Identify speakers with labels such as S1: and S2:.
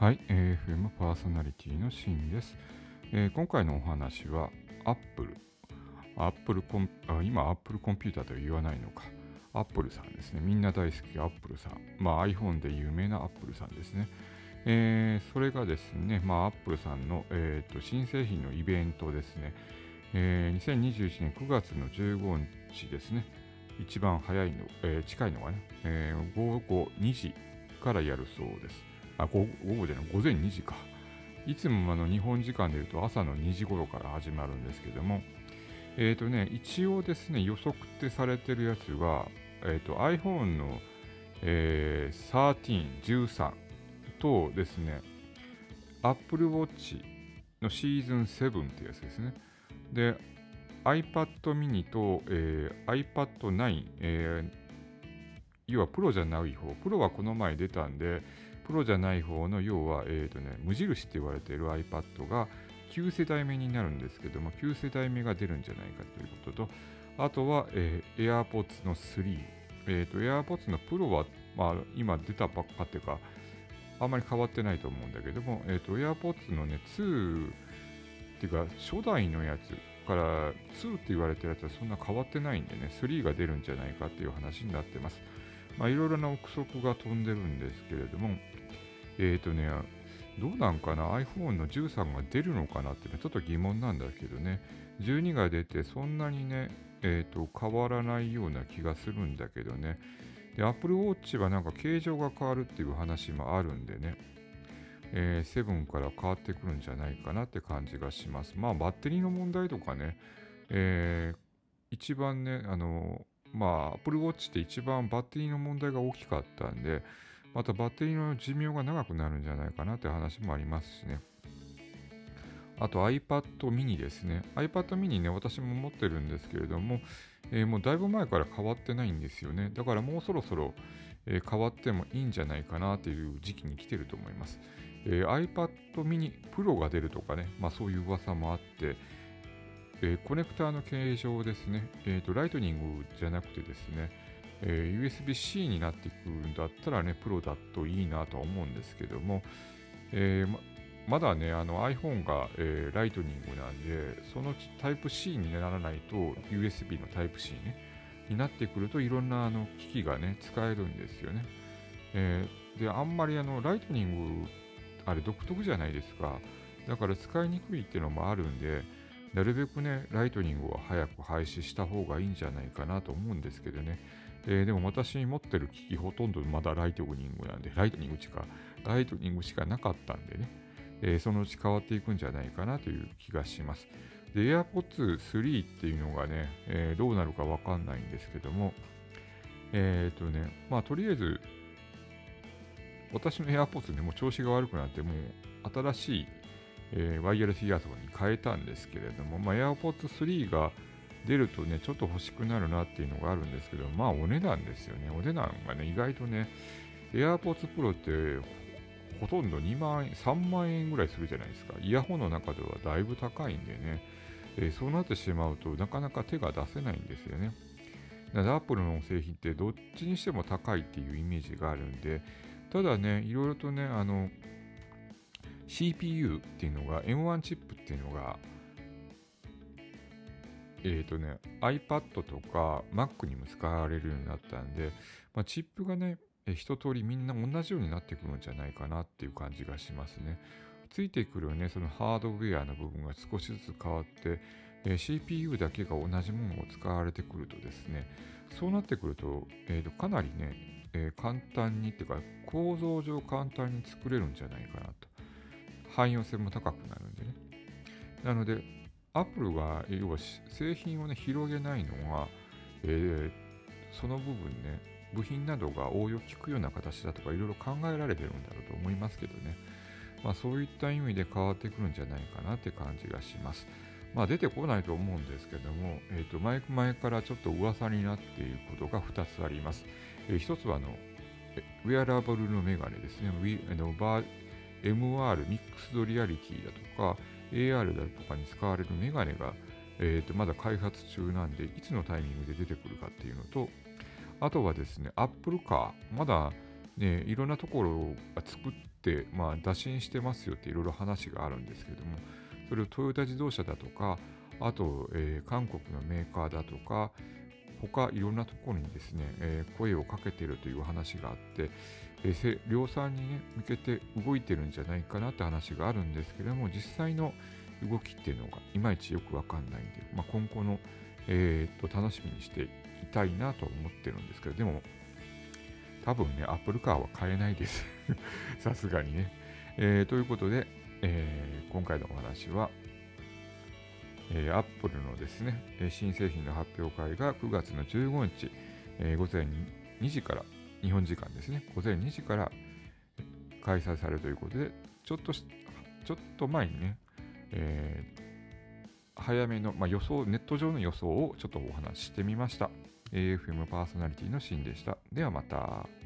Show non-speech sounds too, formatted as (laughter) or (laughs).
S1: はい、FM パーソナリティのシンです、えー今回のお話は Apple。Apple コン今 Apple コンピューターと言わないのか。Apple さんですね。みんな大好き Apple さん。まあ iPhone で有名な Apple さんですね。えーそれがですね、まあ Apple さんの、えーと新製品のイベントですね。えー2021年9月の15日ですね。一番早いの、えー近いのがね、えー午後2時からやるそうです。あ、午後じゃない、午前2時か。いつもあの日本時間でいうと朝の2時頃から始まるんですけども、えっ、とね、一応ですね、予測ってされてるやつは、えっ、と iPhone の、えー13、13とですね、Apple Watch のシーズン7ってやつですね。で、iPad mini と、えー iPad 9、えー要はプロじゃない方、プロはこの前出たんで、プロじゃない方の要は、えーとね、無印って言われている iPad が9世代目になるんですけども、9世代目が出るんじゃないかということと、あとは、えー AirPods の3、えーと、AirPods のプロは、まあ、今出たばっかっていうか、あんまり変わってないと思うんだけども、えーと、AirPods のね、2っていうか、初代のやつから2って言われてるやつはそんな変わってないんでね、3が出るんじゃないかっていう話になってます。まあ、いろいろな憶測が飛んでるんですけれども、えっ、とね、どうなんかな ?iPhone の13が出るのかなってね、ちょっと疑問なんだけどね、12が出てそんなにね、えっ、と、変わらないような気がするんだけどね。で、Apple Watch はなんか形状が変わるっていう話もあるんでね、えー7から変わってくるんじゃないかなって感じがします。まあ、バッテリーの問題とかね、えー一番ね、あの、まあ、Apple Watch って一番バッテリーの問題が大きかったんで、またバッテリーの寿命が長くなるんじゃないかなって話もありますしね。あと iPad mini ですね。iPad mini ね、私も持ってるんですけれども、えーもうだいぶ前から変わってないんですよね。だからもうそろそろ、えー変わってもいいんじゃないかなっていう時期に来てると思います。えー iPad mini Pro が出るとかね、まあそういう噂もあって、えーコネクターの形状ですね、えーと、ライトニングじゃなくてですね、えー USB-C になっていくんだったらね、プロだといいなとは思うんですけども、えーままだね、iPhone が、えーライトニングなんで、そのタイプ C にならないと USB のタイプ C ね、になってくるといろんなあの機器がね、使えるんですよね。えーで、あんまりあのライトニング、あれ独特じゃないですか。だから使いにくいっていうのもあるんで、なるべくね、ライトニングは早く廃止した方がいいんじゃないかなと思うんですけどね。えーでも私持ってる機器ほとんどまだライトニングなんで、ライトニングしか、ライトニングしかなかったんでね、えーそのうち変わっていくんじゃないかなという気がします。で、AirPods 3っていうのがね、えーどうなるかわかんないんですけども、えっ、とね、まあとりあえず、私の AirPods ね、もう調子が悪くなって、もう新しいえーワイヤレスイヤーフォンに変えたんですけれども、まあ、AirPods 3が出るとね、ちょっと欲しくなるなっていうのがあるんですけど、まあお値段ですよね。お値段がね、意外とね、AirPods Pro ってほとんど2万円、3万円ぐらいするじゃないですか。イヤホンの中ではだいぶ高いんでね、えーそうなってしまうとなかなか手が出せないんですよね。なので、Apple の製品ってどっちにしても高いっていうイメージがあるんで、ただね、いろいろとね、あの、CPU っていうのが M1 チップっていうのがえっ、とね iPad とか Mac にも使われるようになったんで、まあ、チップがね一通りみんな同じようになってくるんじゃないかなっていう感じがしますね。ついてくるねそのハードウェアの部分が少しずつ変わってえー CPU だけが同じものを使われてくるとですねそうなってくると,、えーとかなりね、えー簡単にっていうか構造上簡単に作れるんじゃないかなと。汎用性も高くなるんでね。なので、アップルが要は製品をね、広げないのは、えーその部分ね、部品などが応用効くような形だとかいろいろ考えられてるんだろうと思いますけどね。まあそういった意味で変わってくるんじゃないかなって感じがします。まあ出てこないと思うんですけども、えっ、と、前々からちょっと噂になっていることが2つあります。えー一つはあの、ウェアラブルのメガネですね。ウィあのバー MR、ミックスドリアリティだとか、AR だとかに使われるメガネが、えーとまだ開発中なんで、いつのタイミングで出てくるかっていうのと、あとはですね、Apple Car、まだね、いろんなところが作って、まあ、打診してますよっていろいろ話があるんですけども、それをトヨタ自動車だとか、あと、えー、韓国のメーカーだとか、他いろんなところにですね、えー、声をかけているという話があって、えー、量産に、ね、向けて動いてるんじゃないかなって話があるんですけれども、実際の動きっていうのがいまいちよくわかんないんで、まあ、今後の、えー、っと楽しみにしていたいなと思ってるんですけど、でも多分ね、アップルカーは買えないです (laughs) さすがにね、えー。ということで、え、今回のお話は、えー、アップルのですね、新製品の発表会が9月の15日、えー、午前2時から、日本時間ですね、午前2時から開催されるということで、ちょっとちょっと前にね、えー、早めの、まあ、予想、ネット上の予想をちょっとお話ししてみました。AFM パーソナリティのシーンでした。ではまた。